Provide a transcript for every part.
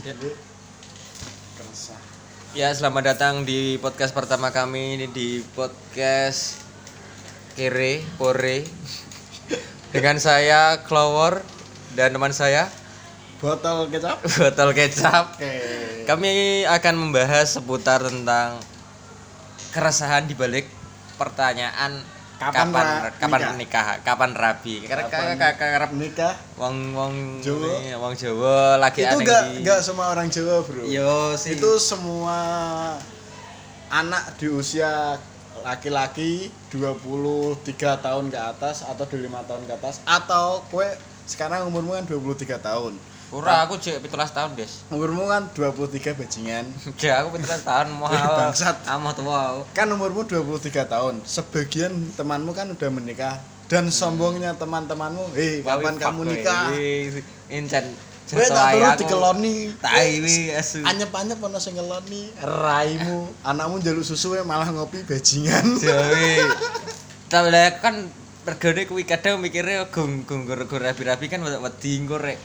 Jadi kerasa. Ya, selamat datang di podcast pertama kami ini di podcast Kere Pore dengan saya Clower dan teman saya Botol kecap. Botol Kecap. Oke. Kami akan membahas seputar tentang keresahan di balik pertanyaan Kapan kapan ra- kapan nikah? menikah, kapan rabi. Karena Kapan karena Nikah. wong wong Jawa. wong Jawa lagi Itu enggak enggak semua orang Jawa, Bro. Yo sih. Itu semua anak di usia laki-laki 23 tahun ke atas atau 25 tahun ke atas atau kue sekarang umurmu kan 23 tahun. Ora aku cek 17 tahun, Des. Umurmu kan 23 bajingan. Ya aku 17 tahun mau Wih, bangsat. Amah tua aku. Kan umurmu 23 tahun. Sebagian temanmu kan udah menikah dan sombongnya teman-temanmu, "Hei, kapan Wih, kamu fuck, nikah?" Incen. Kowe tak perlu dikeloni. Tai wi asu. Anyep-anyep ono sing ngeloni raimu, anakmu njaluk susu malah ngopi bajingan. Jawi. Tapi kan regane kuwi kadang mikirnya gur rabi-rabi kan wedi engko rek.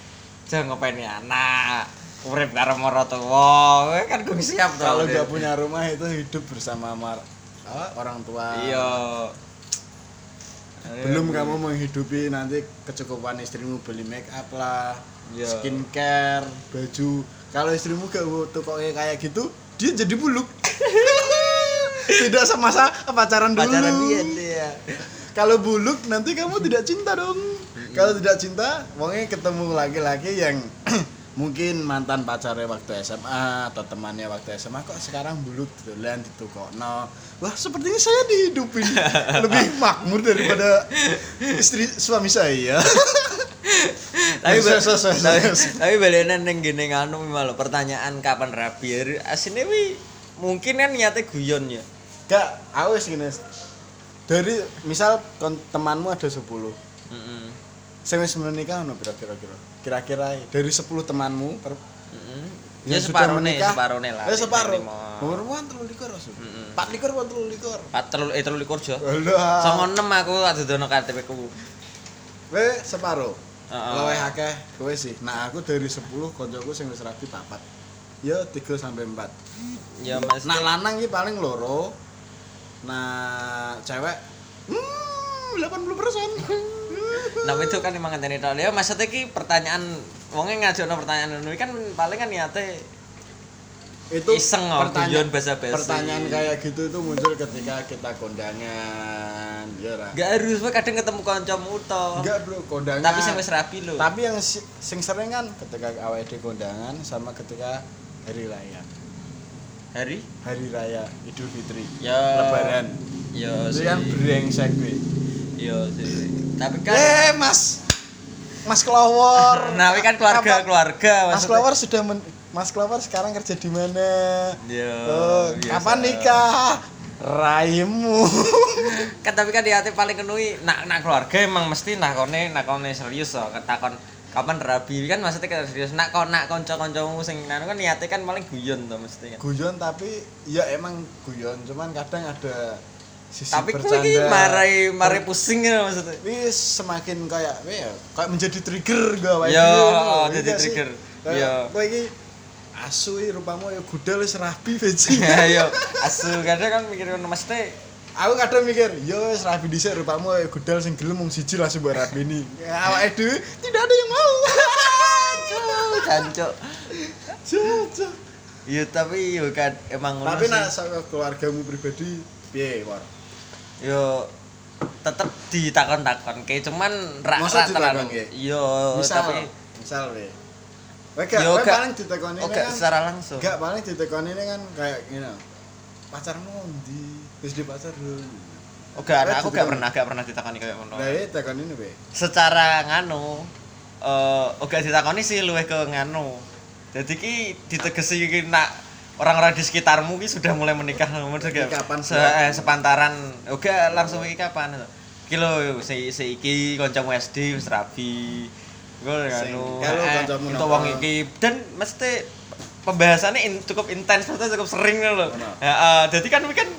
Jangan ngopeni anak. Urip karo maratuwa. Kowe kan gung siap to. Kalau nggak punya rumah itu hidup bersama mar orang tua. Iya. Belum kamu menghidupi nanti kecukupan istrimu beli make up lah, Iya. skincare, baju. Kalau istrimu gak butuh kok kayak gitu, dia jadi buluk. Tidak semasa pacaran dulu. pacaran biyen dia. Kalau buluk nanti kamu tidak cinta dong. Kalau tidak cinta, wongnya ketemu laki-laki yang mungkin mantan pacarnya waktu SMA atau temannya waktu SMA kok sekarang buluk dolan ditukokno. Wah, sepertinya saya dihidupin lebih makmur daripada istri suami saya. tapi tapi, tapi balenan ning gene nganu malah pertanyaan kapan rabi asine wi mungkin kan niate guyon ya Gak, aku wis gini. Dari misal temanmu ada 10. heeh Sing wis menikah ono kira-kira kira. Kira-kira dari 10 temanmu per heeh ya nih menikah, separuh nih lah Ya. Lima. Umurmu kan 33 Rasul. Mm-mm. 4 likur apa 3 likur? Pat telu eh telu likur jo. Songo enem aku adudono KTP ku. Kowe separuh. Heeh. Akeh kowe sih. Nah, aku dari 10 koncoku sing wis rapi papat. Ya 3 sampai 4. Ya Mas. Nah, lanang iki paling loro. Nah, cewek hmm 80%. Nah itu kan emang ngenteni tok. Ya maksudnya ki pertanyaan wonge ngajakno pertanyaan ngono kan paling kan niate itu Iseng, oh, guyon basa-basi. pertanyaan kayak gitu itu muncul ketika kita kondangan ya ra gak harus kadang ketemu kancamu to. enggak bro kondangan Tapi sing wis rapi tapi yang si- sing sering kan ketika di kondangan sama ketika hari raya hari hari raya idul fitri ya lebaran Ya sih. kan brengsek gue Ya sih. Tapi kan eh mas mas Clover Nah, tapi kan keluarga Kapan- keluarga mas maksudnya. Clover sudah men Mas Clover sekarang kerja di mana? Ya. Oh, biasa. kapan nikah? Raimu. kan tapi kan di hati paling kenui nak nak keluarga emang mesti nakone nakone serius loh ketakon kapan rabi kan maksudnya kan serius nak kon nak konco koncomu sing nanu kan niatnya kan paling guyon tuh mesti kan guyon tapi ya emang guyon cuman kadang ada sisi tapi bercanda. iki marai marai pusing ya maksudnya? Ini semakin kayak ya kayak menjadi trigger gak wae Ya, jadi Iya trigger. Ya. kowe iki asu iki rupamu ya gudal wis rabi bajing ayo asu kadang kan mikir ngono mesti aku kadang mikir yo wis rabi dhisik rupamu ya gudal sing gelem mung siji langsung buat rabi ini. Ya, awake dhewe tidak ada yang mau. Jancuk. Cocok. iya tapi yo kan emang tapi nak sama keluargamu pribadi piye war yo tetep ditakon-takon kayak cuman rak rak terlalu yo misal tapi misal we gak, Yo, gak- paling ditekoni oh ini gak kan secara langsung. Gak paling ditekoni ini kan kayak gini pacarmu di wis di pacar dulu. Oh gak Eh, ada aku gak ditakoni. pernah gak pernah ditakoni kayak ngono. Nah ini tekoni ini be secara nganu eh oh gak ditakoni sih luwih ke nganu. Jadi ki ditegesi ki nak orang-orang di sekitarmu ki sudah mulai menikah maksudnya Iki kapan se eh, sepantaran. Oke langsung iki kapan? Iki lho si si iki kancamu SD wis rabi. Gue eh, kancamu untuk napa? wong iki. Dan mesti pembahasannya in- cukup intens maksudnya cukup sering loh ya, eh, jadi kan kan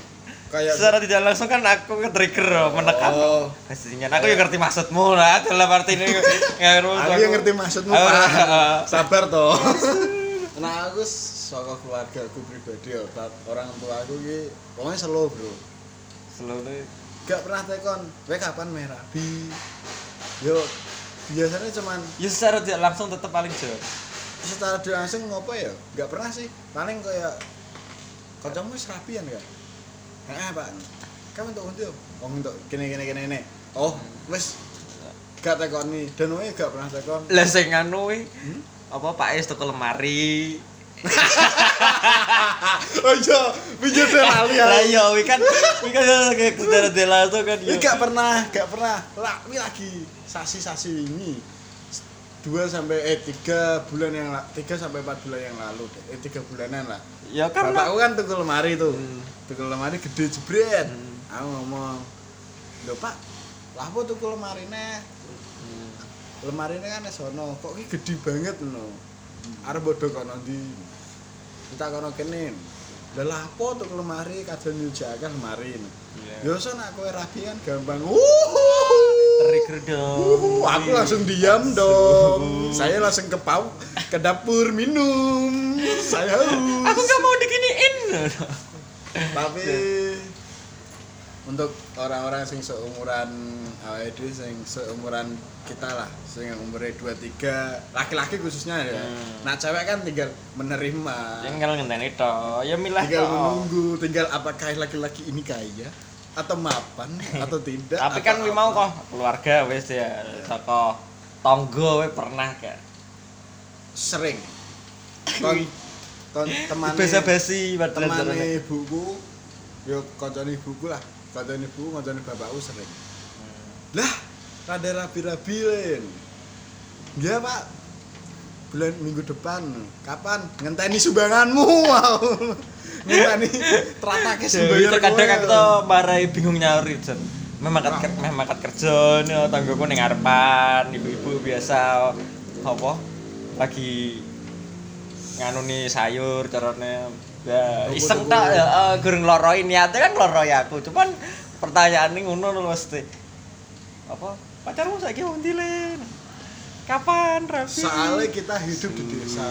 kayak secara tidak langsung kan aku ke trigger menekan. Oh. pastinya. Aku yang ngerti maksudmu lah dalam arti ini aku yang ngerti maksudmu paham sabar toh. Nah aku saka keluarga aku pribadi ya, orang tua aku ki pokoknya slow bro. Selalu Gak pernah tekon, we kapan meh rabi. Yo biasanya cuman ya secara tidak langsung tetap paling jauh. secara dia langsung ngopo ya? Gak pernah sih. Paling kayak kancamu wis rabian gak? Heeh, Pak. Kamu untuk untuk oh untuk kene kene kene kene. Oh, wis gak tekoni dan we gak pernah tekon. Lah sing anu kuwi Hmm? apa Pak Es tuku lemari. Oh iya, video lali ya. Lah iya kuwi kan kuwi kan kayak secara tidak langsung kan Ini ya. gak pernah, gak pernah. Lah, ini lagi sasi-sasi ini. Dua sampai eh tiga bulan yang la- tiga sampai empat bulan yang lalu. Eh tiga bulanan lah. Ya kan Bapakku kan tuku lemari tuh. Hmm. Tuku lemari gede jebret. Hmm. Aku ngomong, "Lho, Pak, lah apa tuku lemari nih? Lemari kan sono, kok ini gede banget no. Arep bodoh kono ndi? Kita kono kene. Lah apa tuku lemari kadang nyujakan lemari. Ya nak kowe rapi kan gampang. Trigger dong. Aku langsung diam dong. Saya langsung ke pau ke dapur minum. Saya haus. Aku nggak mau diginiin. Tapi untuk orang-orang sing seumuran awake dhewe sing seumuran kita lah, sing umurnya 23, laki-laki khususnya ya. Hmm. Nah, cewek kan tinggal menerima. Tinggal ngenteni to. Ya milah tinggal to. menunggu, tinggal apakah laki-laki ini kaya atau mapan atau tidak. Tapi kan kuwi mau apa. kok keluarga wis ya saka tonggo we pernah kan. sering ton ton teman Basa-basi padahal teman jarane. ibuku yo kancane ibuku lah kancane ibu kancane bapakku sering. Hmm. lah rada rabi-rabi len iya pak. Bulan minggu depan. Kapan? Ngenteni sumbanganmu. Wow. Ngenteni teratake Jadi sumbangan kadang aku tuh marai bingung nyauri Jan. Memang kat ker- memang kat kerja nih tanggoku ning ngarepan ibu-ibu biasa apa? Lagi nganu nih sayur carane ya iseng tak ya eh, gurung loroi niate kan loroi aku. Cuman pertanyaan ini ngono lho mesti apa? Pacarmu saiki ndi kapan Raffi? Soalnya kita hidup di desa.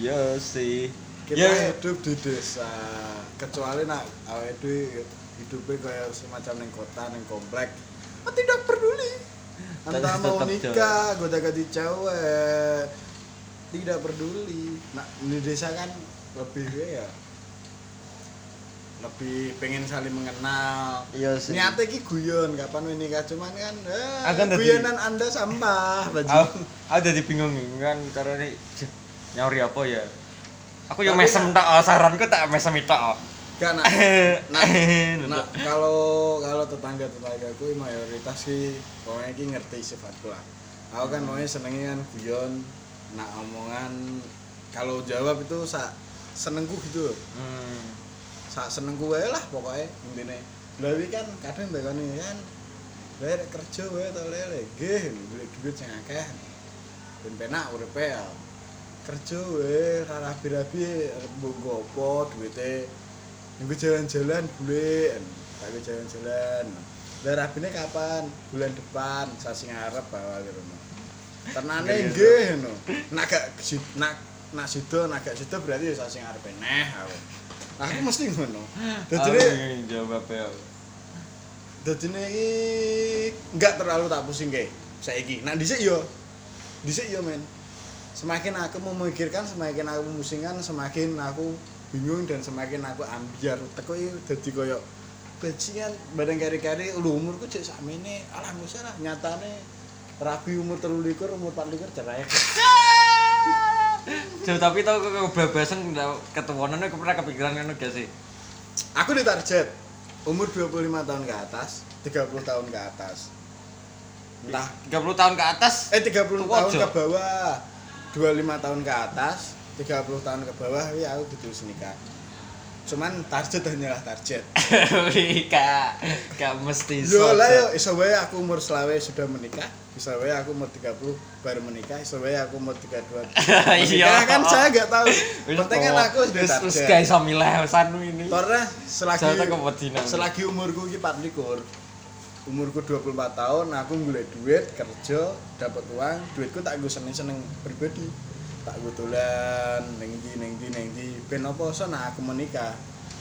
Iya sih. Kita ya. hidup di desa. Kecuali nak awake dhewe hidupnya kayak semacam neng kota neng komplek. Ah, tidak peduli. Entah mau nikah goda ganti cewek tidak peduli. Nah di desa kan lebih ya? Lebih pengen saling mengenal. Iya sih. Niatnya ki guyon kapan we nikah cuman kan eh, Akan guyonan anda sampah baju aku aku jadi bingung kan carane "Jeh, nyauri apa ya? Aku yang mesem nak- tak oh, saranku tak mesem itu oh. kan nah, nah, nah kalau kalau tetangga tetanggaku mayoritas sih pokoknya ki ngerti sifatku lah. Aku kan pokoknya senengnya kan guyon nak omongan kalau jawab itu sak senengku gitu hmm. sak senengku wae lah pokoknya intinya Lawi kan kadang tekoni kan Lawi rek kerja wae to lele nggih golek duit sing akeh ben penak uripe ya kerja wae ra rabi-rabi mbok apa duwite Minggu jalan-jalan tak ke jalan-jalan. Lah rabine kapan? Bulan depan, sasi ngarep bawa gitu. Tenane nggih no. Nak gak nak nak sido, nak gak sido berarti ya sasi ngarepe neh aku. Aku mesti ngono. Dadine Aku jawab ya dadine iki enggak terlalu tak pusing kae saiki. Nak dhisik yo. Dhisik yo men. Semakin aku memikirkan, semakin aku memusingkan, semakin aku bingung dan semakin aku ambiar. Teko iki dadi koyo bajingan bareng kari-kari lu umurku cek sakmene alhamdulillah nyatane rabi umur 23 umur 24 cerai Jauh tapi tau kok kebebasan ketuanan aku pernah kepikiran kan gak sih? aku di target. Umur 25 tahun ke atas 30 tahun ke atas. Entah 30 tahun ke atas? Eh 30 Tua tahun ke bawah. 25 tahun ke atas 30 tahun ke bawah ya aku gitu nikah cuman target hanyalah target. Kak kak mesti yo lah yo iso wae aku umur selawe sudah menikah iso wae aku umur 30 baru menikah iso wae aku umur 32 Iya. kan saya nggak tahu. Penting kan aku sudah wis target. gak iso milih sanu ini. Karena selagi selagi umurku ki 24 umurku 24 tahun aku golek duit kerja dapat uang duitku tak gue seneng seneng pribadi tak gue dolan ning ndi ning ndi ning ndi. Ben apa so nah aku menikah.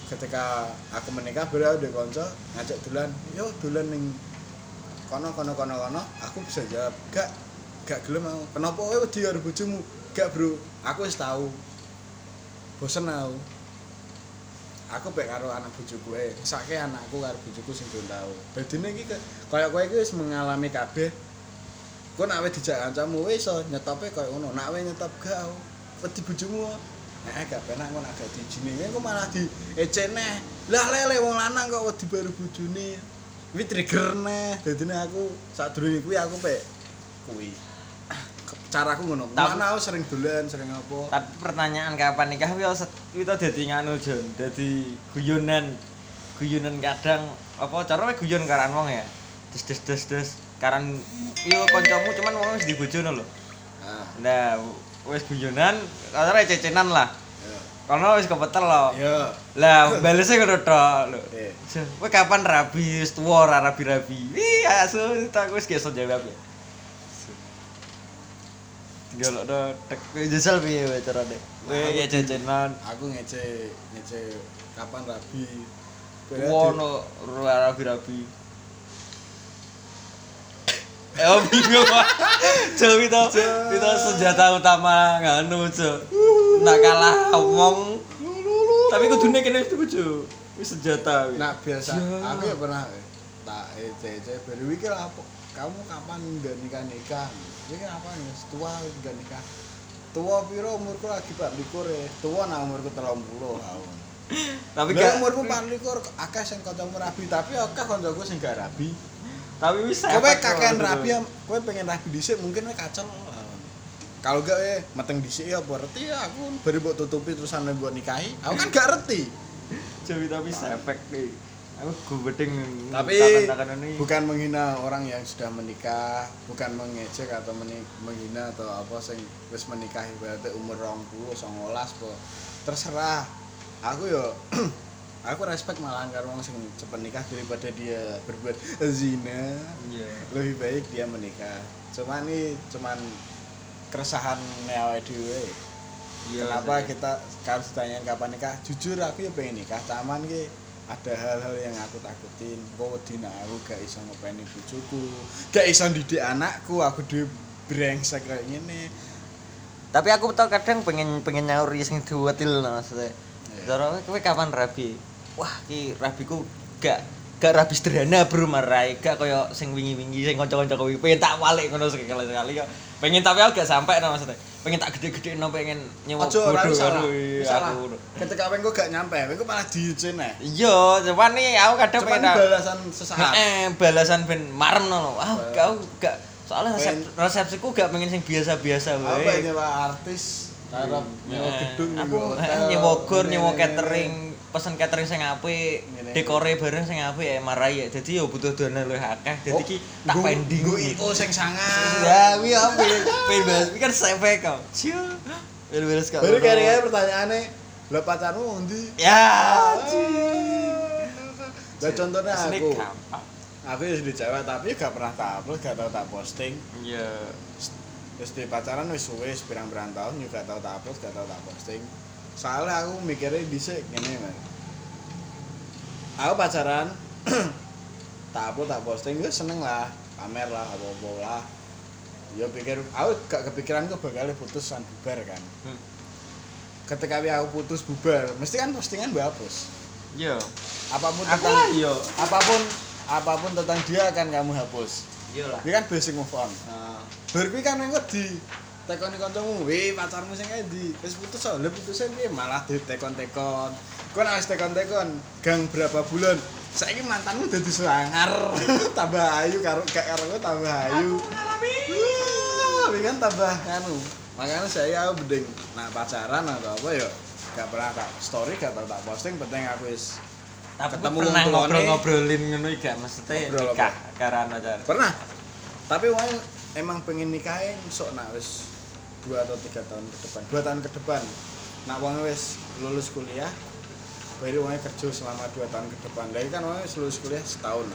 Ketika aku menikah baru ada kanca ngajak dolan yo dolan ning kono kono kono kono. Aku bisa jawab gak gak gelem aku kenapa kowe wedi karo bojomu? Gak bro. Aku wis tahu bosen aku. Aku pek karo anak bojoku ae sake anakku karo bojoku sing tau. Dadine iki ke- kaya kowe iki wis mengalami kabeh kok nek wis dijak kancamu wis iso nyetope kaya ngono nek wis nyetop gak aku wedi bojomu Nah, gak penak kok nak gak diijini, kok malah di eceneh. Lah lele wong lanang kok wedi baru bojone. Kuwi trigger neh. Dadine aku sadurunge kuwi aku pek kuwi. Caraku ngono. Mana aku sering dolan, sering apa. Tapi pertanyaan kapan nikah kuwi kuwi to dadi nganu Jon, dadi guyonan. Guyonan kadang apa cara guyon karan wong ya. Des des des des karan yo kancamu cuman wong wis dibojono lho. Ah, Nah, wis guyonan, katanya cecenan lah. ya. Karena wis kepetel lho. Ya. Lah, balesnya ngono tok lho. Eh. Kowe kapan rabi wis tuwa ora rabi-rabi? Ih, asu tak wis gak iso jawab. Tinggal ada tek jajal piye wae carane? Kowe ya cecenan Aku ngece ngece kapan rabi. tuwa ora rabi-rabi. Eh, oh bingung Pak. Jo itu, itu senjata utama nganu, Jo. Nak kalah omong. Tapi kudune kene itu, Jo. Wis senjata. wis. Nah, biasa aku ya pernah eh, tak ece-ece baru iki lah apa kamu kapan nggak nikah nikah ini kenapa nih tua nggak nikah tua piro umurku lagi pak likur ya tua nah umurku telung puluh tahun Tapi gak umurku pak likur akeh sing kancamu rabi tapi akeh kancaku sing gak rabi tapi wis kowe kakean kok, rabi ya kowe pengen rabi dhisik mungkin kowe kacel kalau gak eh meteng dhisik ya apa reti ya? Aku baru buat tutupi terusan buat nikahi. Aku kan gak reti. Jadi tapi efek nih. Aku gubeding tapi bukan menghina orang yang sudah menikah bukan mengejek atau menghina atau apa sing wis menikah berarti umur 20 19 po. Terserah. Aku yo aku respect malahan karo wong sing cepet nikah daripada dia berbuat zina Iya. lebih baik dia menikah cuman ini cuman keresahan awake dhewe Iya. Kenapa iya. kita kalau ditanyain kapan nikah? Jujur aku ya pengen nikah, cuman ki ada hal-hal yang aku takutin. Kok wedi nek aku gak iso ngopeni bojoku, gak iso didik anakku, aku dhewe brengsek kayak gini. Tapi aku tau kadang pengen pengen nyaur sing duwetil maksudnya. Cara kowe kapan rabi? Wah, ki rabiku gak gak rabi sederhana bro marai gak kaya sing wingi-wingi sing kanca-kanca kowe pengen tak walik ngono sekali sekali kok pengen tapi aku gak sampai no maksudnya pengen tak gede-gede no pengen nyewa bodoh salah. karo Salah. aku. Ketika aku gak nyampe, aku malah diucin eh. iya cuman nih aku kadang Cuman pengen balasan sesaat. Eh, balasan ben marem no. Ah, Bal- kau gak soalnya resep, Pengen- resepsiku gak pengen sing biasa-biasa Apa wae. nyewa artis, harap nyewa Eh, gedung, aku nyewa hotel, nyewa gor, ini, nyewa ini, catering, pesen catering sing apik, dekore bareng sing apik ya marai ya. Dadi yo butuh dana luwih akeh. Dadi ki tak Nggo- pending. nggo IO sing sangat. Ya, kuwi apa? Pengen bahas, iki kan sampe kau. Cio. Beres-beres kau. Baru kira-kira pertanyaannya, lah pacarmu ndi? Ya. Lah contohnya Sini aku, gampang. aku ya sudah cewek tapi gak pernah tak upload, gak tau tak posting. Iya. Terus di pacaran wis suwe pirang-pirang tahun juga tau tak upload, gak tau tak posting. Soalnya aku mikirnya dhisik ngene, Mas. Aku pacaran tak upload, tak posting, gue seneng lah, pamer lah, apa-apa lah. Ya pikir, aku gak kepikiran kok bakal putusan bubar kan. Hmm. Ketika aku putus bubar, mesti kan postingan gue hapus. Iya. Apapun Aku tentang lah yo. apapun apapun tentang dia akan kamu hapus. Iya lah. Ini kan basic move on. Bar kuwi kan engko di tekoni kancamu, "Weh, pacarmu sing endi?" Wis putus lha putusnya piye? Malah ditekon-tekon. Kok nek wis tekon-tekon, gang berapa bulan? Saiki mantanmu dadi sangar. tambah ayu karo gak karo tambah ayu. Wah, Ini kan tambah anu. Makanya saya aku mending nak pacaran atau apa ya gak pernah tak story gak tau tak posting penting aku wis Tapi Ketemu pernah ngobrol-ngobrolin ngono iki gak maksudnya Ngobrol apa? nikah karan pacar. pernah tapi wong emang pengen nikahin sok nak wis dua atau tiga tahun ke depan. Dua tahun ke depan. Nak wong wis lulus kuliah baru wong kerja selama dua tahun ke depan. Lagi kan wong wis lulus kuliah setahun.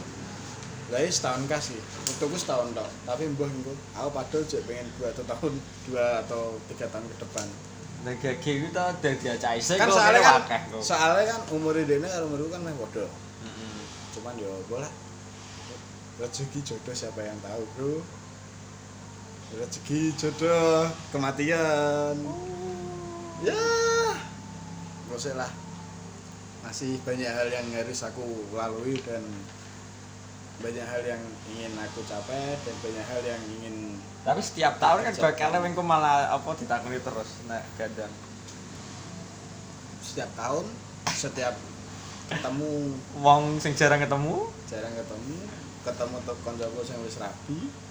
Lah iya setahun kasih untukku setahun tok. Tapi mbah engko aku padahal jek pengen dua atau tahun dua atau tiga tahun ke depan. Nah, gigi itu dari acai sih. kan soalnya kan soalnya kan umur dene karo umurku kan meh padha. Cuman yo bola rezeki jodoh siapa yang tahu bro rezeki jodoh kematian. Ya gak usah lah. Masih banyak hal yang harus aku lalui dan banyak hal yang ingin aku capai dan banyak hal yang ingin Tapi setiap tahun kan bakalnya mengko malah apa ditakoni terus nek gadang. setiap tahun setiap ketemu. Wong sing jarang ketemu? Jarang ketemu. Ketemu tuh koncoku sing wis rabi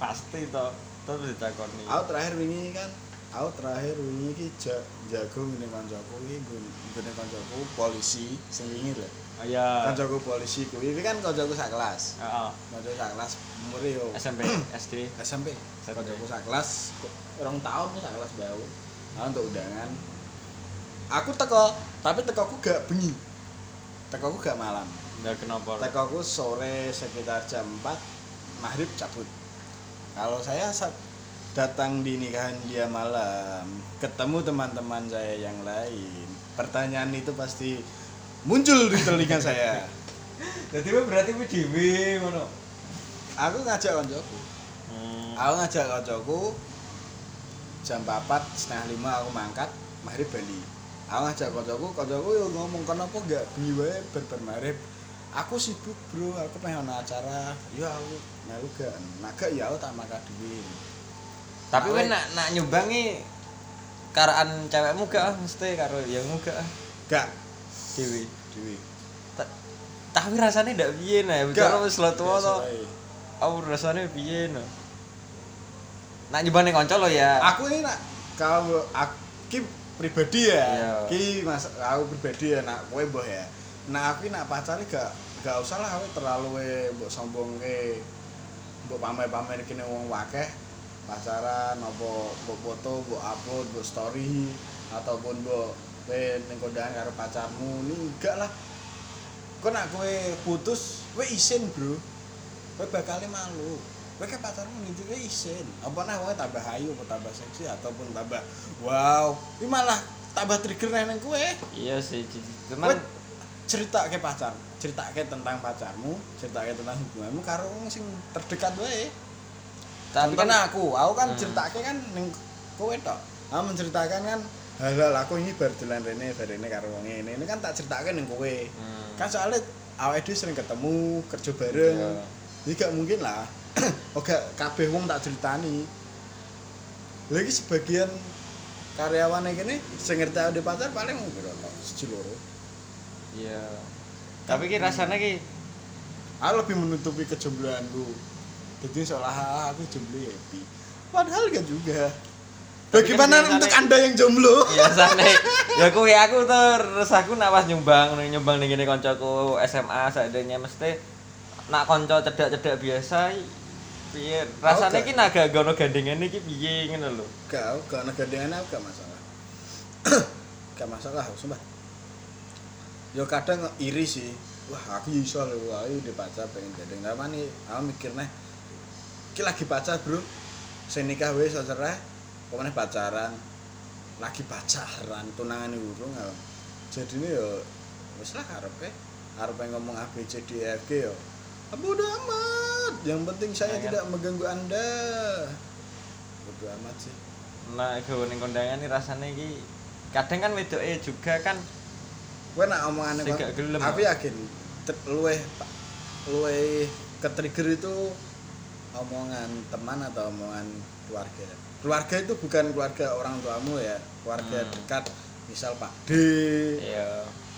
pasti to terus ditakoni. aku terakhir wingi kan aku terakhir wingi iki ja- jago ngene koncoku iki ngene koncoku polisi sing wingi lho Oh iya. koncoku polisi kuwi iki kan koncoku sak kelas Heeh. koncoku sak kelas umure yo SMP, SD. SMP koncoku sak kelas rong tahun sak kelas bau aku untuk undangan aku teko tapi tekoku gak bengi tekoku gak malam Enggak kenapa. tekoku sore sekitar jam 4 maghrib cabut kalau saya saat datang di nikahan dia malam ketemu teman-teman saya yang lain pertanyaan itu pasti muncul di telinga saya Jadi berarti kowe dhewe ngono. aku ngajak koncoku Hmm. aku ngajak koncoku jam 4 setengah lima aku mangkat maghrib bali aku ngajak koncoku koncoku yo ngomong kenapa gak bengi wae berber maghrib aku sibuk bro. Aku pengen ana acara. Ya aku gak nak gak ya aku tak makan dhewe Tapi kowe Awet. nak nak nyumbangi karaan cewekmu gak mesti karo yangmu gak gak. Dhewe. dhewe Ta- Tapi rasanya ndak piye nah, bicara wis lo tua to. Aku rasanya piye no. Nak nyumbang ning kanca lo ya. aku ini nak kalau aku pribadi ya. Ki mas aku pribadi ya nak kowe mbah ya nah aku nak pacare gak gak usah lah aku terlalu we mbok sombongke mbok pamer-pamer kene wong wakeh pacaran apa mbok foto mbok upload mbok story ataupun mbok kowe ning kondangan karo pacarmu ini enggak lah. Kok nak kowe putus kowe isin bro. Kowe bakal malu. Kowe ke pacarmu nginti kowe isin. Apa nah kowe tambah ayu apa tambah seksi ataupun tambah wow. Ini malah tambah trigger neng kowe. Iya sih, kowe cuman cerita ke pacar cerita ke tentang pacarmu cerita ke tentang hubunganmu karo sing terdekat wae. Tapi kan aku aku kan Hmm. ceritake kan ning kowe tok. Aku menceritakan kan hal-hal aku ini bar dolan rene bar rene karo wong ini. Ini kan tak ceritake ning kowe. Hmm. kan soalnya awake dhewe sering ketemu kerja bareng. Iya. jadi gak mungkin lah. Oke kabeh wong tak ceritani. Lagi sebagian karyawan ini sing ngerti aku di pacar paling tok? Siji loro Iya. Tapi ki rasanya ki aku lebih menutupi kejombloanku. Jadi seolah aku jomblo ya happy padahal gak juga. Bagaimana kan untuk anda yang jomblo? Biasane ya kuwi aku terus aku nak pas nyumbang nyumbang ning ngene kancaku SMA sadenya mesti nak kanca cedak-cedak biasa piye? Rasane ki naga gono gandengane iki piye ngono lho. Gak aku gak negandengan aku gak masalah. Gak masalah aku sumpah yo kadang iri sih. Wah aku iso lho aku di pacar pengen gandeng tapi nih aku mikir nih ki lagi pacar bro. Saya nikah wes cerai pokoknya pacaran. Lagi pacaran tunangan urung aku jadi ini yo wes lah karepe karepe ngomong A B C D E F G yo. Bodo amat. Yang penting saya Ya kan? tidak mengganggu anda. Bodo amat sih. Nah gawe ning kondangan iki rasane iki. Kadang kan wedoke juga kan Kowe nak omongane gelem, Aku yakin luweh luweh ke-trigger itu omongan teman atau omongan keluarga. Keluarga itu bukan keluarga orang tuamu ya, keluarga Hmm. dekat misal Pak D, ya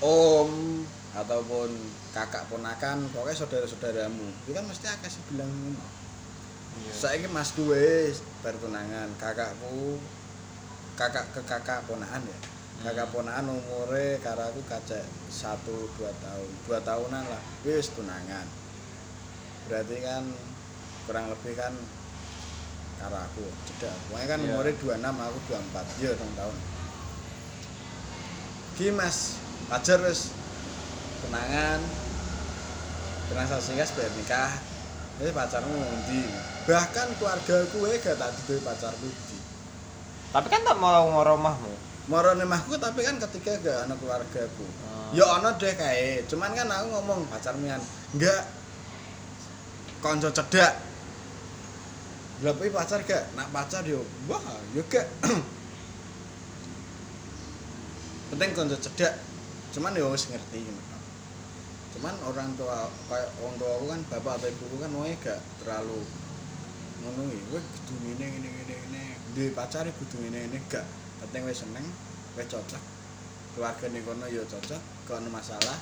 Om ataupun kakak ponakan, pokoknya saudara-saudaramu. Itu kan mesti akeh sih bilang ngono. iya. Saiki mas gue bar tunangan, kakakku kakak ke kakak ponakan ya. Kakak ponakan umure karo aku kacek 1 2 tahun. 2 tahunan lah wis tunangan. Berarti kan kurang lebih kan karo aku jeda. Pokoknya kan umure 26 aku 24. Iya, 2 tahun. Ki Mas, pacar wis tunangan. transaksi kas bayar nikah jadi pacarmu ngendi bahkan keluarga gue gak tak pacarku di Tapi kan tak mau ngoro moro nemahku tapi kan ketika gak ana keluargaku Oh. ya ana deh kae cuman kan aku ngomong pacarmu kan enggak konco cedak Lah kuwi pacar gak? Nak pacar yo, wah, yo gak. Penting konco cedak. Cuman yo wis ngerti. Cuman orang tua kayak orang tua aku kan bapak atau ibuku kan wae gak terlalu ngono iki. Wih, kudu ngene ngene ngene ngene. Duwe pacar kudu ngene ngene gak. Penting wis seneng, wis cocok. Keluargane kono yo cocok, gak ono masalah.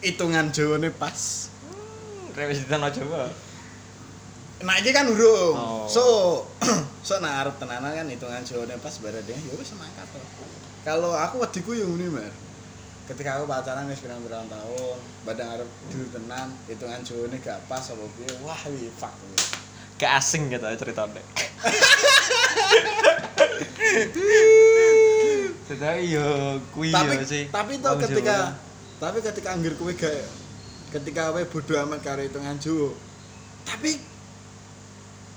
Hitungan Jawane pas. Revisi tanah Jawa. Nah iki kan urung. Oh. So so nak arep tenanan kan hitungan Jawane pas bareng dia ya wis semangat to. Kalau aku wediku yo ngene, Mar. Ketika aku pacaran wis pirang-pirang tahun, badang arep dulu tenan, hitungan Jawane gak pas apa piye, wah wi fuck. wi. Gak asing gitu ya ceritanya. Tetapi yo kuwi Tapi yo sih. tapi to Wong ketika tapi ketika anggere kowe gak ketika kowe bodo amat karo hitungan Jawa. Tapi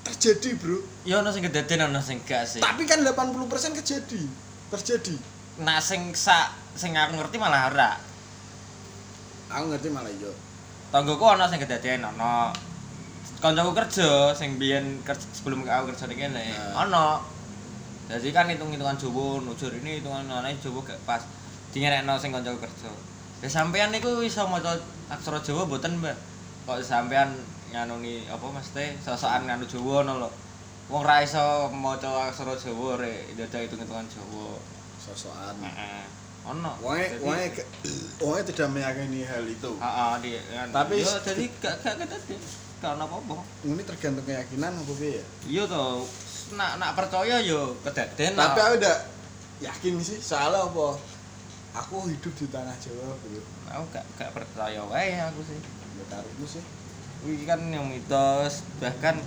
terjadi, Bro. yo ono sing kedaden ono sing gak sih. Tapi kan 80% kejadi. Terjadi. Nah sing sak sing aku ngerti malah ora. Aku ngerti malah iya. Tanggoku ono sing kedaden ono. Kancaku kerja sing biyen kerja sebelum aku kerja ning kene Nah. ono. Jadi kan hitung-hitungan Jawa, nujur ini hitungan ana Jawa gak pas. Dingerekno sing kancaku kerja. Ya sampean niku iso maca aksara Jawa mboten, Mbak? Kok sampean nganuni apa mesti sosokan nganu Jawa ngono lho. Wong ra iso maca aksara Jawa rek, dadak hitung-hitungan Jawa. Sosokan. Heeh. Ono. Wonge ke- wonge tidak meyakini hal itu. Heeh. Tapi- yo jadi gak gak kedaden. Gak ono apa-apa. Ini tergantung keyakinan apa piye ya. Iya toh, nak nak percaya yo kedaden. Tapi aku udah yakin sih soalnya apa? Aku hidup di tanah Jawa, bro. aku gak gak percaya wae aku sih. Ya karepmu sih. Wih kan yang mitos bahkan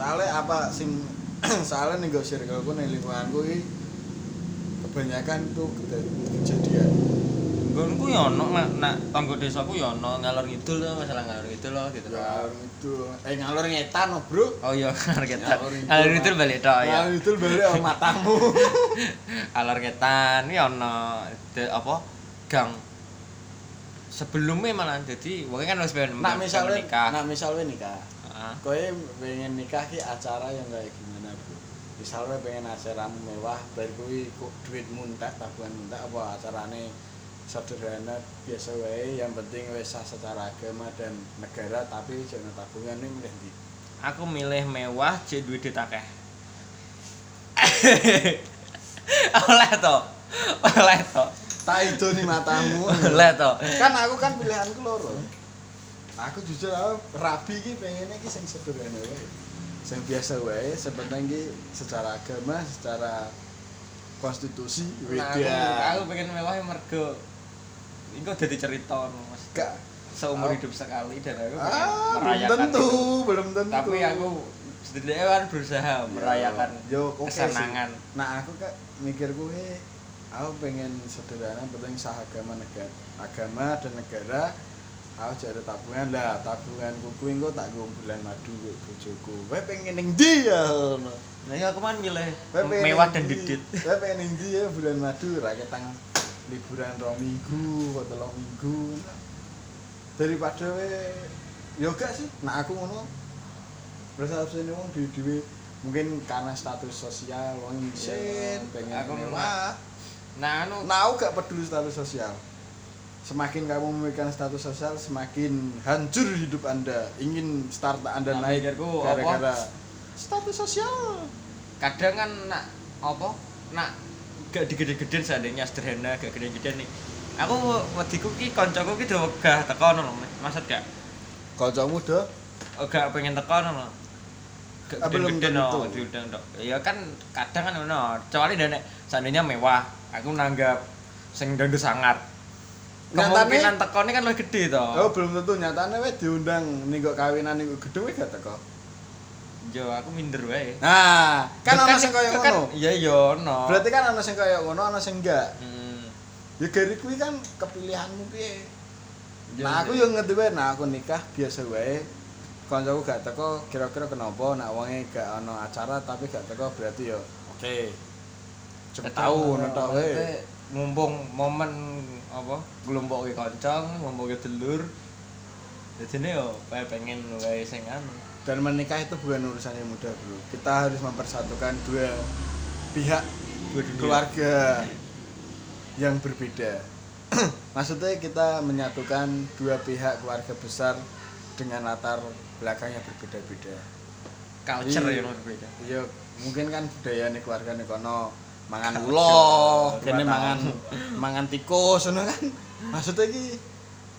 Soalnya apa sing soalnya nih gue circleku nih lingkunganku ini kebanyakan tuh kejadian. Nggonku yo ono nak tangga desaku yo ono ngalor ngidul tuh masalah ngalor ngidul loh gitu. Ngalor itu, eh ngalor ngetan oh, bro. Oh iya ngalor ngetan. Ngalor ngidul, ngidul balik tok ya. Ngalor itu balik matamu. Ngalor ngetan yo ono de- apa gang sebelumnya malah jadi wong kan wis pengen Nak misalnya, nikah. nak misalnya nikah, Heeh. Kowe pengen nikah ki acara yang kayak gimana, Bro? Misalnya pengen acara mewah, kok duit muntak, tabungan muntak apa acarane sederhana biasa wae, yang penting wis sah secara agama dan negara tapi jangan tabungan ini milih ndi? Aku milih mewah cek duit duit akeh. Oleh to. Oleh to. Tak itu nih matamu. Oleh to. kan aku kan pilihanku loro. Aku jujur aku rabi ki pengennya ki sing sederhana wae. Sing biasa wae, sepenting ki secara agama, secara konstitusi Nah, aku, aku pengen mewah yang mergo Iku dadi cerita no, Mas. Gak Seumur Oh. hidup sekali dan aku Ah, belum merayakan tentu, itu. belum tentu. Tapi aku setidaknya kan berusaha merayakan yo, sih. kesenangan. Nah, aku kak mikirku he, aku pengen sederhana, penting sah agama negara, agama dan negara. Aku jadi tabungan lah, tabunganku kuwi engko tak nggo bulan madu kok bojoku. Kowe pengen ning ndi ya? ngono? Nah, aku man milih mewah dan didit. Kowe pengen ning ndi ya bulan madu ra ketang liburan rong minggu atau telung minggu. Daripada we yo gak sih, nah aku ngono. Persepsi ini wong dhewe mungkin karena status sosial wong isin pengen Aku mewah. Nah, anu Nah, aku gak peduli status sosial. Semakin kamu memikirkan status sosial, semakin hancur hidup Anda. Ingin start Anda Nah, naik gara-gara status sosial. kadang kan nak apa nak gak digede-gedein seandainya sederhana gak gede-gedein nih. Aku wediku ki koncoku ki udah wegah teko ngono lho maksud gak? Kancamu do oh, gak pengen teko ngono gak Ah, belum gede-gedein no tentu. diundang dok ya kan kadang kan ngono kecuali nek seandainya mewah aku nanggap sing dandu sangat kemungkinan teko ini kan lebih gede toh Oh, belum tentu. Nyatane we diundang ning kok kawinan ning kok gedung gak teko. Yo aku minder wae. Nah, kan ana sing kaya ngono. iya yo no Berarti kan ana sing kaya ngono, ana sing enggak. hmm. Ya gari kuwi kan kepilihanmu piye. Nah aku yo ngerti wae. Nah aku nikah biasa wae. Kancaku gak teko kira-kira kenapa nak wonge gak ono acara tapi gak teko berarti yo oke. Cepet tahu ngono tok wae. Mumpung momen apa nglumpuke kanca nglumpuke dulur jadi yo pengen wae sing anu dan menikah itu bukan urusan yang mudah bro. Kita harus mempersatukan dua pihak Dua dunia. keluarga yang berbeda. Maksudnya kita menyatukan dua pihak keluarga besar dengan latar belakang yang berbeda-beda. Culture yang berbeda. iya mungkin kan budaya nih keluarga nih kono mangan ulo kene mangan mangan tikus ngono kan. Maksudnya ki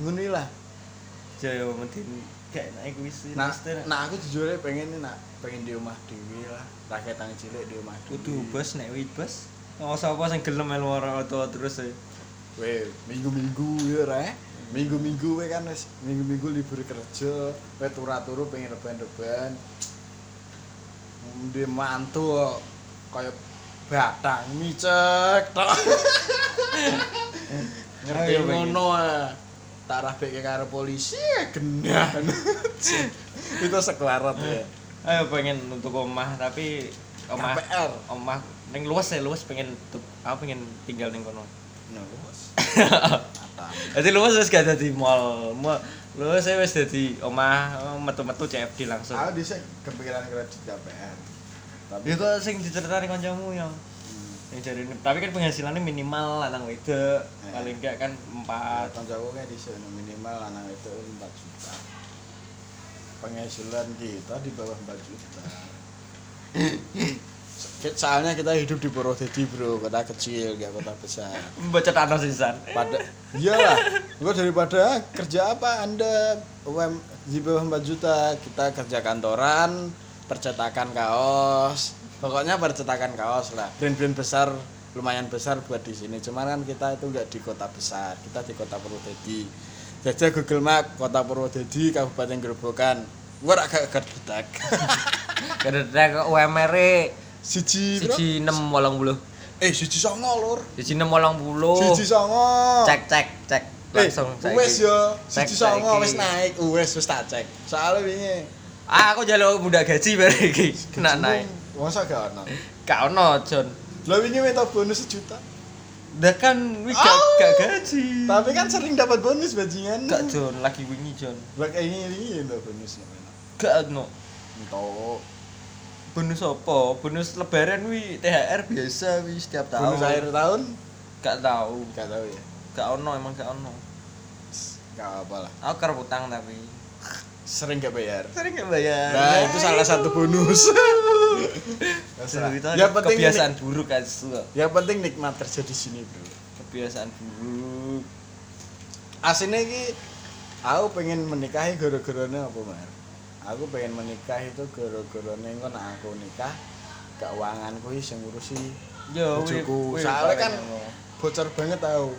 ngono lah Jaya mending naik wis nah, wis ter- nah aku jujur aja pengen nih nak pengen di rumah dewi lah rakyat tangan cilik di rumah dewi kudu bos nek wit bos Oh, sapa sing gelem melu ora tua terus e. Weh, minggu-minggu ya ra. Minggu-minggu we kan wis minggu-minggu libur kerja, we turu-turu pengen reban-reban. Ndi mantu kaya batang micek tok. Ngerti ngono ah. Tak rabekke karo polisi genah. Itu sekelarat ya. Ayo pengen untuk omah tapi omah KPR. omah ning luas ya luas pengen tuh aku pengen tinggal ning kono. No, bos. Jadi luas wis gak dadi mall. Mall luas e wis dadi omah oh, metu-metu CFD langsung. Aku dhisik kepikiran kredit KPR. Tapi Ya kok sing diceritani kancamu ya. Yang jadi tapi kan penghasilannya minimal lanang wedok Eh. paling enggak kan empat Tanggung jawab kayak di sini minimal anak itu 4 juta. Penghasilan kita di bawah 4 juta. Soalnya kita hidup di Purwodadi bro, kota kecil, gak kota besar. baca tanah sisan. Pada, iyalah, gua daripada kerja apa anda UM di bawah 4 juta, kita kerja kantoran, percetakan kaos, pokoknya percetakan kaos lah. Brand-brand besar lumayan besar buat di sini. Cuman kan kita itu nggak di kota besar, kita di kota Purwodadi. Jajah Google Map kota Purwodadi, Kabupaten Gerobokan. Gua rak gak gerbetak. Kadang kok UMR -e Siji, siji enam walang puluh, Eh, siji songo lur. siji enam walang puluh. Siji songo. Cek cek cek langsung eh, wes yo, siji songo wis naik, wes wis tak cek. Soalnya wingi Ah, aku jaluk muda gaji bareng iki. Kena naik. Masa gak ono? Gak ono, Jon. Lah wingi minta bonus sejuta. Dah kan gak, Oh. gak gaji. Tapi kan sering dapat bonus bajingan. gak Jon, lagi wingi Jon. Lah kayak ini ini entuk bonusnya. Gak ono. Entuk. Bonus apa? Bonus lebaran wi THR biasa wi setiap tahun. Bonus akhir tahun Gak tahu. gak tahu ya. Gak ono emang gak ono. Gak apa lah. Aku kerap utang tapi Sering gak bayar. sering gak bayar. Nah, itu salah satu bonus. Itu Yang penting kebiasaan buruk kan. Yang penting nikmat kerja di sini, Bro. Kebiasaan buruk. Aslinya ki aku pengen menikahi gara-garanya apa, Mar? Aku pengen menikah itu gara-garanya engko nek aku nikah keuanganku iki sing ngurusi Yo, bojoku. Soalnya kan bocor banget tau.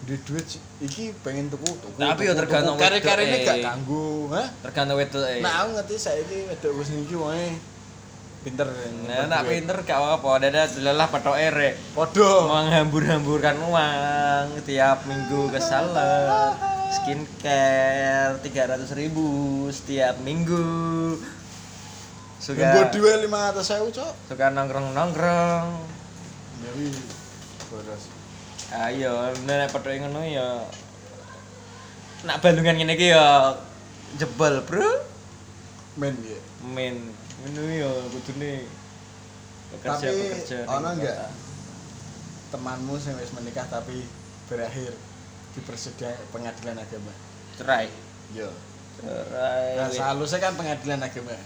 Di duit iki pengen tuku tuku. Tapi ya tergantung. Kare-kare ini wedok, gak ganggu, ha? tergantung wedok e. Nah, aku ngerti saiki wedok wis niki wae pinter. Nah, nak pinter gak apa-apa, dada lelah patok ere. Podo. Menghambur-hamburkan uang tiap minggu ke salon. Skincare 300 ribu setiap minggu. Suka Nggo duwe 500.000, Cok. suka nongkrong-nongkrong. Ya wi boros. Ayo, nek patok ngono ya nak balungan ngene iki ya jebol, Bro. Men ya. Men, ngono ya kudune Tapi ono enggak temanmu yang wis menikah tapi berakhir di persidangan pengadilan agama? Cerai. Yo. Cerai. Nah, seharusnya kan pengadilan agama.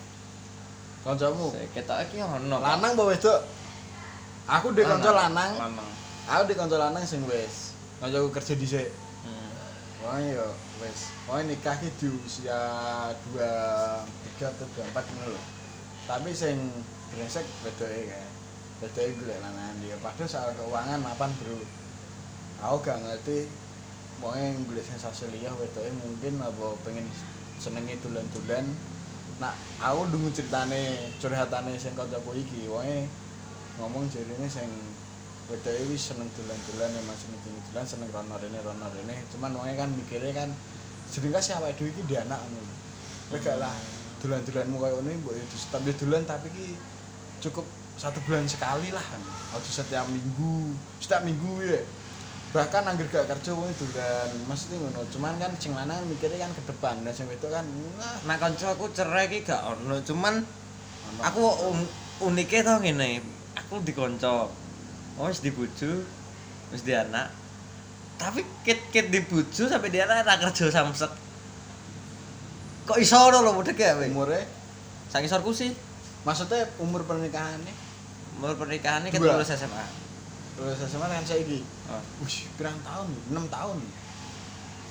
Kancamu ketok iki ono. lanang apa wedok? Aku di kanca lanang, Lanang. Aku di kanca lanang sing wis. Kancaku kerja dhisik. Hmm. Wah yo wis. Oh nikah ki di usia 23 atau 24 ngono lho. Tapi sing brengsek wedoke kae. Wedoke golek lanangan dia. Padahal soal keuangan mapan, Bro. Aku gak ngerti mau golek sensasi liya wedoke mungkin apa pengen senenge dolan-dolan. Nah, aku ndungu ceritane curhatane sing kancaku iki, wae ngomong jarine sing wedoke wis seneng dolan-dolan emang seneng dolan seneng rono rene rono rene. Cuman wonge kan mikirnya kan jenenge sih awake dhewe iki di anak ngono. Kowe gak lah dolan-dolanmu koyo ngono mbok ya tapi dolan tapi ki cukup satu bulan sekali lah aja setiap minggu setiap minggu ya. Bahkan anggar gak kerja wong dolan. Mesti ngono cuman kan sing lanang mikirnya kan ke depan. Dan sing wedok kan nah Nah kancaku cerai ki gak ono, cuman aku un unike to ngene. Aku dikonco. Oh, wis dibuju, wis di anak. Tapi kit-kit dibuju sampai di anak ra kerja samsek. Kok iso ngono lho mudek ya we? umure Sak isorku sih, maksudnya umur pernikahannya umur pernikahannya Dua. lulus SMA. lulus SMA kan saiki Oh. wih pirang tahun 6 tahun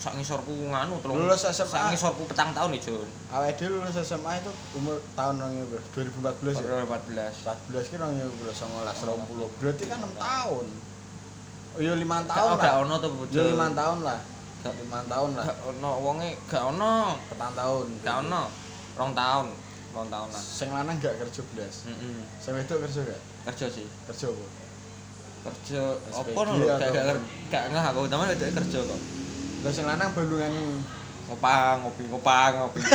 Sak ngisorku nganu telung. Lulus SMA. Sak ngisorku petang tahun nih, Jun. awake dhewe lulus SMA itu umur tahun 2014 ya 2014. 14 ki 2019 20 berarti kan 6 tahun oh iya 5 tahun lah gak ono tuh bojo. ya 5 tahun lah Gak- 5 tahun lah Gak ono wonge gak ono. petang tahun Gak ono. Rong tahun. Rong tahun lah. sing lanang gak kerja blas Heeh. sing wedok kerja gak Kerja sih. kerja apa Kerja apa lho? Gak gak ngeh aku teman itu kerja kok. Lah sing lanang balungan Ngopang, ngopi, ngopang, ngopi.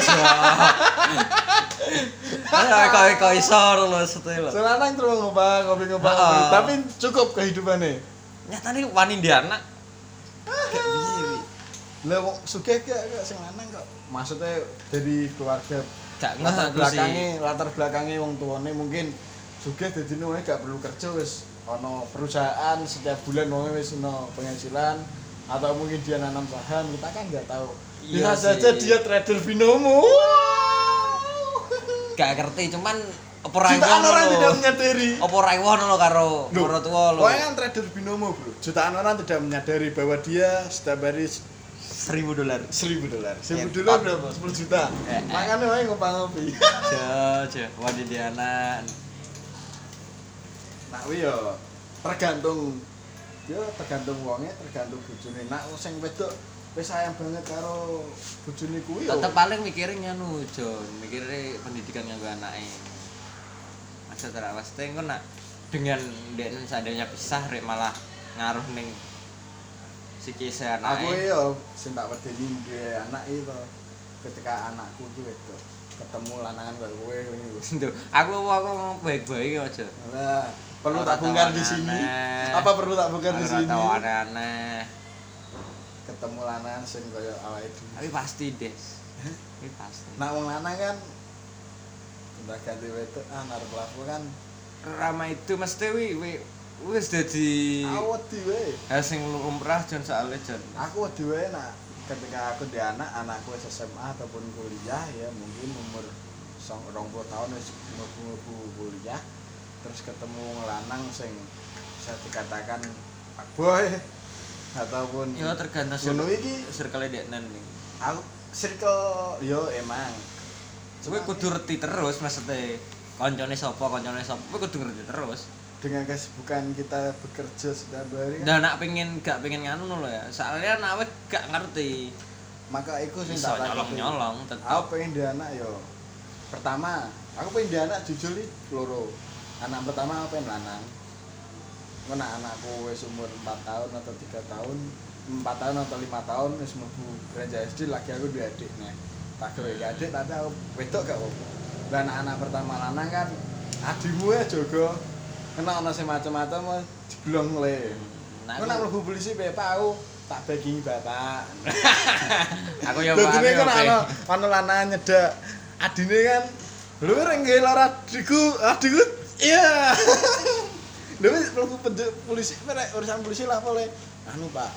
Ayo kok kok iso lho setel. sing lanang terus ngobang ngopi-ngopi Heeh. tapi cukup kehidupannya Nyatane wani di anak. Wi. lah wong sugih gak gak sing lanang kok maksudnya dari keluarga Gak latar aku belakangnya latar belakangnya wong tuane mungkin sugih dadi wong gak perlu kerja wis ana perusahaan setiap bulan wong wis ono penghasilan atau mungkin dia nanam saham kita kan nggak tahu. Bisa Iya saja dia trader binomo. Gak ngerti cuman apa ra jutaan orang tidak menyadari. Apa ra ngono lho karo orang tua lho. pokoknya kan trader binomo bro. Jutaan orang tidak menyadari bahwa dia setiap hari 1000 dolar. seribu dolar. Seribu Ya, dolar berapa? Sepuluh juta. Eh, eh. makanya wae ngopang ngopi wani di anak. Nah, kuwi ya tergantung ya tergantung wonge, tergantung bojone. Nak sing wedok wis sayang banget karo bojone kuwi. Tetep paling mikirin nganu, Jon, mikire pendidikan nganggo anake. Masa terak pasti engko nak dengan den seandainya pisah rek malah ngaruh ning psikis aku anake. ya sing tak wedeni duwe anak itu ketika anakku ki wedok ketemu lanangan kayak kowe. Duh, aku aku baik-baik aja. Lah, perlu tak bongkar di tahu sini. Apa perlu tak bongkar di sini? tau aneh-aneh. Ketemu lanangan sing kaya awake dhewe. Tapi pasti, Des. Ini pasti. Nak wong lanang kan udah ganti wedok ah narep laku kan Rama itu mesti wi wi wis dadi awet dhewe. hal sing lumrah jon soalnya jon. aku dhewe nak ketika aku di anak anakku SMA ataupun kuliah ya mungkin umur song rong puluh tahun wis mlebu kuliah terus ketemu lanang sing bisa dikatakan pak boy ataupun Ya tergantung ngono iki circle deknen nih. aku circle yo emang Kowe kudu ngerti terus maksudnya koncone sapa, koncone sapa, kowe kudu ngerti terus. dengan kesibukan kita bekerja setiap hari Dan nak pengen gak pengen nganu lho ya. Soalnya nak gak ngerti. maka iku sing tak takuti. nyolong-nyolong tetep. aku pengen di anak yo pertama aku pengen di anak jujur nih loro anak pertama aku pengen lanang? Mana anakku wis umur 4 tahun atau tiga tahun 4 tahun atau lima tahun wis mlebu beranjak SD lagi aku dua adik nih tak gawe adik tapi aku wedok gak apa dan anak pertama lanang kan adikmu ya jogo kena ono sing macam-macam mau diblong le. Nah, aku nak mlebu polisi bapak aku tak bagi bapak. Aku ya Dadi paham, kan oke. ana ana lanang nyedak adine kan lho rek nggih lara adikku adikku iya lho wis mlebu penjara polisi merek urusan polisi lah boleh anu Pak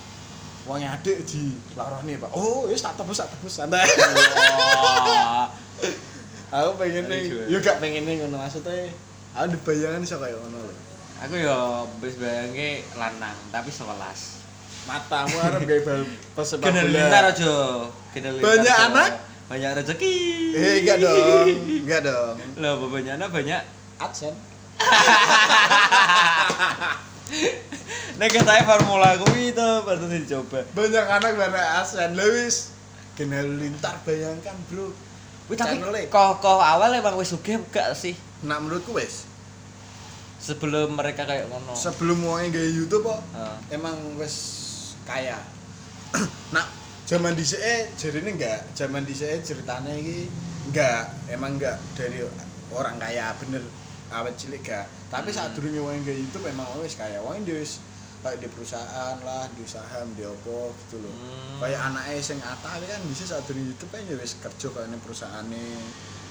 wong adik di larane Pak oh wis tak tebus tak tebus santai aku pengen nih yo gak pengen nih ngono maksudnya aku di bayangan iso kaya ngono lho Aku ya wis bayangke lanang tapi 11. matamu arep gawe bal pesepak bola lintar aja. Banyak aja. anak? Banyak rezeki. eh enggak dong enggak dong Lah banyak anak banyak. adsen Nek katanya formula kuwi to patut dicoba. banyak anak banyak asen lewis kenal lintar bayangkan bro Wih tapi Channel-e. kok kok awal emang wis sugih gak sih? nak menurutku wes sebelum mereka kayak ngono sebelum wonge gawe YouTube kok Heeh. emang wis kaya. nah, zaman dhisike jarine enggak, zaman dhisike ceritane iki enggak, emang enggak dari orang kaya bener awet cilik gak. Tapi Hmm. saat durunge wong gawe YouTube emang wis kaya. Wong wis kayak di perusahaan lah, di saham, di opo gitu loh. Hmm. Kayak anaknya sing Atta iki kan bisa saat durunge YouTube kan ya wis kerja kaya perusahaane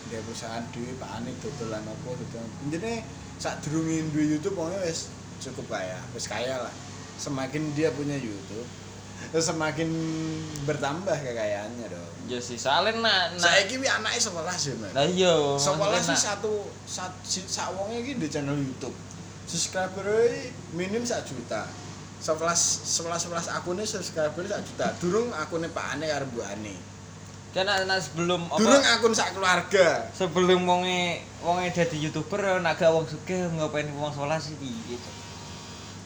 dia perusahaan dhewe pakane dodolan opo dodolan. Intine saat durunge duwe YouTube wong wis cukup kaya, wis kaya lah. Semakin dia punya YouTube, semakin bertambah kekayaannya dong. ya sih soalnya nak nak Saiki wi anake 11 ya, Mas. lah iya Sekolah sih satu si, sak wonge iki di channel YouTube. Subscriber minim sak juta. 11 11 11 akunnya subscriber sak juta. Durung akunnya Pak Ane karo Bu Ane. kan nak, nak sebelum apa Durung akun sak keluarga. sebelum wonge wonge dadi youtuber nak gak wong sugih ngapain wong sekolah sih Cok?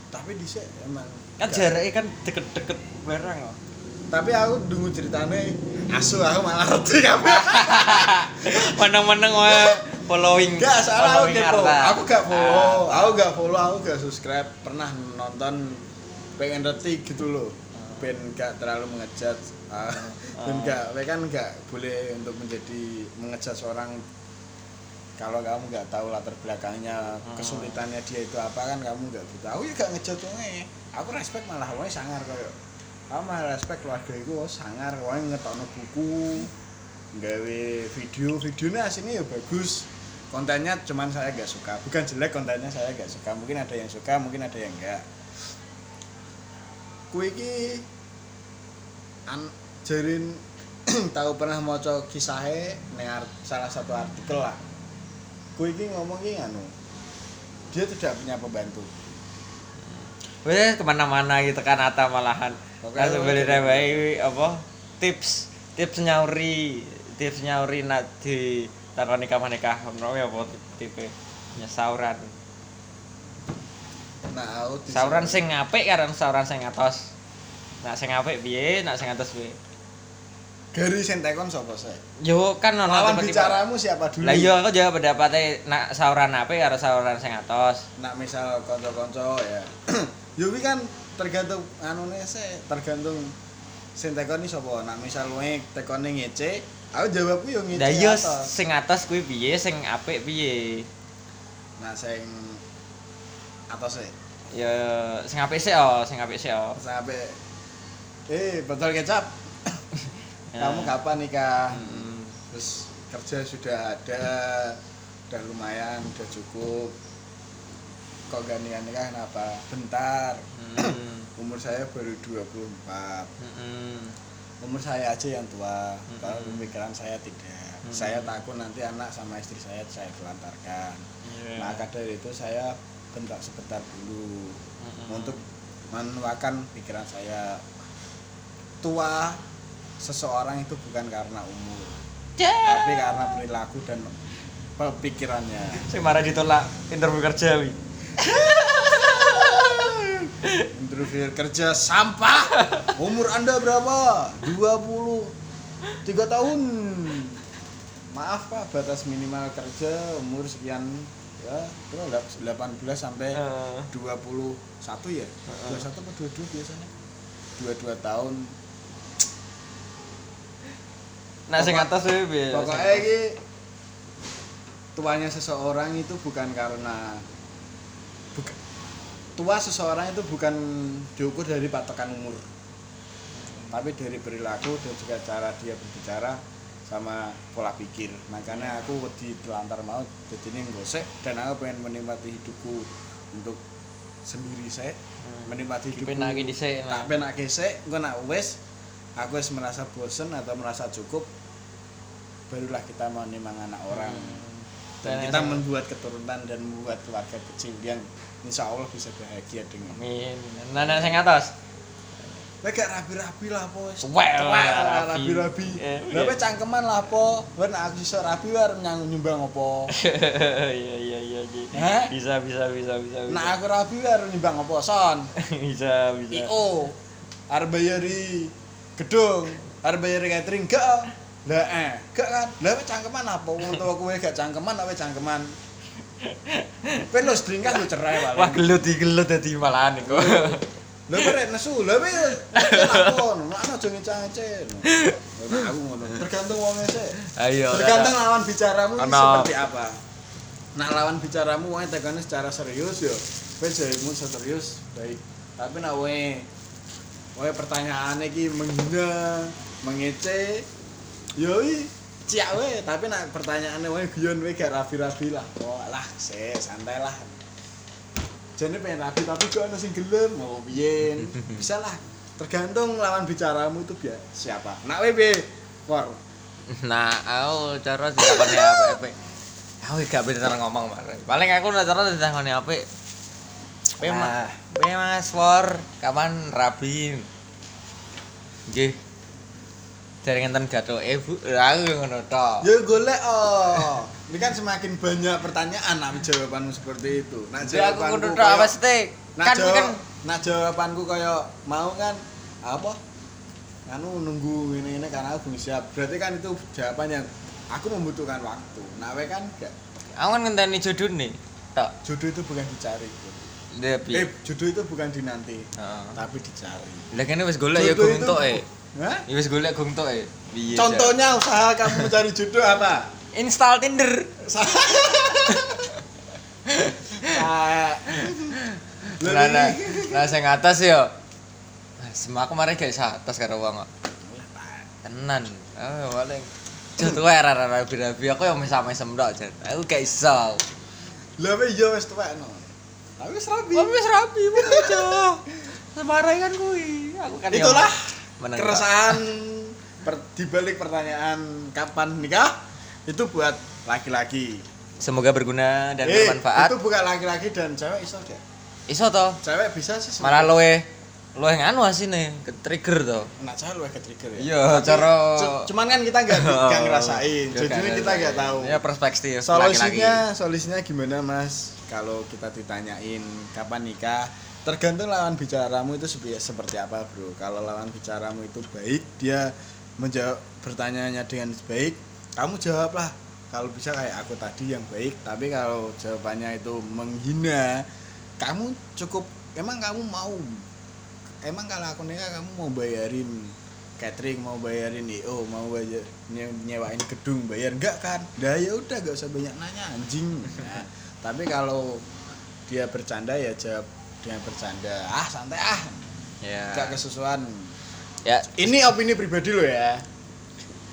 Tapi dhisik emang kan jaraknya kan deket-deket barang kok Tapi aku dungu ceritane asu aku malah ngerti kabeh. meneng-meneng wae following Enggak salah aku following kepo. Arta. Aku gak follow, Ah. aku gak follow, aku gak subscribe. Pernah nonton pengen ngerti gitu loh. Ben gak terlalu mengejat. Ah, Ben gak, kan gak boleh untuk menjadi mengejat seorang kalau kamu gak tahu latar belakangnya, Hmm. kesulitannya dia itu apa kan kamu gak butuh. Aku ya gak ngejat wonge. Aku respect malah wonge sangar koyo. Aku malah respect keluarga iku oh, sangar wonge ngetokno buku, gawe video videonya aslinya ya bagus kontennya cuman saya gak suka bukan jelek kontennya saya gak suka mungkin ada yang suka mungkin ada yang enggak kue iki an jarin tahu pernah mau kisahnya art- salah satu artikel lah kue iki ngomong iki anu dia tidak punya pembantu Wes kemana-mana gitu kan Ata malahan. Langsung lo beli bayi apa? Tips tips nyauri tips nyauri nak di takon nikah nikah ngono ya apa tipe nyasauran nah sauran sing apik karo sauran sing atos. Nak sing apik piye nak sing atos piye Gary Sentekon sapa sih yo kan ono lawan bicaramu siapa dulu? Lah iya aku jawab pendapatnya nak sauran apik karo sauran sing atos. Nak misal konco-konco ya. Yo kuwi kan tergantung anune sih tergantung sing tekoni sapa. Nak misal wae tekone ngece aku jawabku yo ngece lah atas. sing atos kuwi piye sing apik piye? Nah sing atas e ya sing apik sih oh sing apik sih oh. Sampai eh betul kecap. Kamu kapan nikah Mm-mm. terus kerja sudah ada udah lumayan udah cukup kok gak nikah nikah kenapa bentar Mm. umur saya baru 24 Mm-mm. umur saya aja yang tua Mm-mm. kalau pemikiran saya tidak Mm-mm. saya takut nanti anak sama istri saya saya telantarkan Iya. maka dari itu saya bentar sebentar dulu Mm-mm. untuk menuakan pikiran saya tua seseorang itu bukan karena umur tapi karena perilaku dan pemikirannya. Sing marah ditolak interview kerja wi. Interview kerja sampah. Umur anda berapa? 23 tahun. Maaf pak batas minimal kerja umur sekian ya kira 18 sampai Eh. 21 ya? 21 atau 22 biasanya? 22 tahun nah sing atas piye pokoknya ini tuanya seseorang itu bukan karena buka- tua seseorang itu bukan diukur dari patokan umur. Tapi dari perilaku dan juga cara dia berbicara sama pola pikir. Makanya aku wedi telantar mau jadi ini gosek dan aku pengen menikmati hidupku untuk sendiri saya menikmati hidupku. tak nah. penake sik engko nak wis aku wis merasa bosen atau merasa cukup barulah kita mau nimang anak orang dan Dan kita membuat keturunan dan membuat keluarga kecil yang insya Allah bisa bahagia dengan amin nah nah sing atas Lah gak rabi-rabi lah po rabi-rabi. Eh, iya. kowe cangkeman lah po. Nek aku iso rabi nyang nyumbang opo? iya iya iya iya. Bisa bisa bisa bisa bisa Nek aku rabi wer nyumbang opo son? bisa bisa IO. Arep bayari gedung, arep bayari catering gak? Lah eh, gak kan? Lah kowe cangkeman apa? Wong tua kowe gak cangkeman, kowe cangkeman. Kowe lo selingkuh lo cerai Wah paling. gelut di gelut dadi malahan iku. Lha kowe rek nesu, lha kowe lakon, mana aja ngecang-ngecen. Aku ngono. Tergantung wonge sih. Ayo. Tergantung lawan bicaramu seperti apa. Nah lawan bicaramu wonge tekane secara serius yo. Kowe jarimu serius baik. Tapi wonge wonge pertanyaane iki menghina, mengece, yo i ciak we, tapi nek pertanyaane wonge guyon we gak rabi-rabi lah. Oh lah, sih santai lah. Jane pengen rabi tapi kok ana sing gelem mau piye. Bisa lah. Tergantung lawan bicaramu itu biar siapa. Nak we piye? War. Nah, aku cara ditakoni apik. Aku gak pinter ngomong bareng. Paling aku cara ditakoni apik. Nah. Mas War, kapan rabi? Nggih. Dari ngenten gatoke, Bu. Aku ngono tok. Ya golek oh. Ini kan semakin banyak pertanyaan nak jawabanmu seperti itu. Nak Jadi aku jawabanku kudu tok apa sih? Nak Kan jawab, kan nak jawabanku kaya mau kan apa? Anu nunggu ini ini karena aku belum siap. Berarti kan itu jawaban yang aku membutuhkan waktu. Nah, we kan gak aku kan ngenteni jodoh nih. Tok. jodoh itu bukan dicari. Bro. Dia Eh, jodoh itu bukan dinanti, Heeh. tapi dicari. Lah kene wis golek ya itu tok e. Hah? Ya wis golek gung tok e. Piye? Contohnya usaha kamu mencari jodoh apa? Install Tinder. Lah lah, lah sing atas yo. Semua aku kemarin gak atas karo wong kok. Tenan. Oh, paling jodoh ae ra ra rabi-rabi aku yang mesam-mesem tok, Jan. Aku gak iso. Lah wis tuwek no. Tapi wis rapi. Wong wis rapi aja. Sembarang kan kuwi. Aku kan Itulah meneng tok. keresahan per, dibalik pertanyaan kapan nikah itu buat laki-laki. Semoga berguna dan Eh, bermanfaat. Itu bukan laki-laki dan cewek iso deh. Iso to. Cewek bisa sih. Malah luwe luwe nganu asine, ke trigger to. Nak cewek lu ke trigger ya. Iya, Tapi cara- cu- cuman kan kita nggak nggak ngerasain. Ya, Jadi kita nggak tahu. Ya perspektif Solusinya, solusinya gimana mas? Kalau kita ditanyain kapan nikah, tergantung lawan bicaramu itu seperti apa bro. Kalau lawan bicaramu itu baik, dia menjawab pertanyaannya dengan baik, kamu jawablah. Kalau bisa kayak aku tadi yang baik, tapi kalau jawabannya itu menghina, kamu cukup. Emang kamu mau? Emang kalau aku nikah kamu mau bayarin catering mau bayarin IO mau bayar nye- nyewain gedung bayar enggak kan dah ya udah gak usah banyak nanya anjing Nah, tapi kalau dia bercanda ya jawab dengan bercanda ah santai ah Ya. gak kesusuan Ya, ini opini pribadi lo ya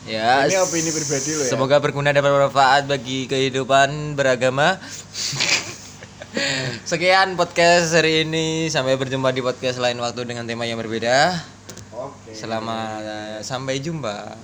ya. ini opini pribadi lo ya Semoga berguna dan bermanfaat bagi kehidupan beragama. Sekian podcast hari ini. Sampai berjumpa di podcast lain waktu dengan tema yang berbeda. oke Selamat sampai jumpa.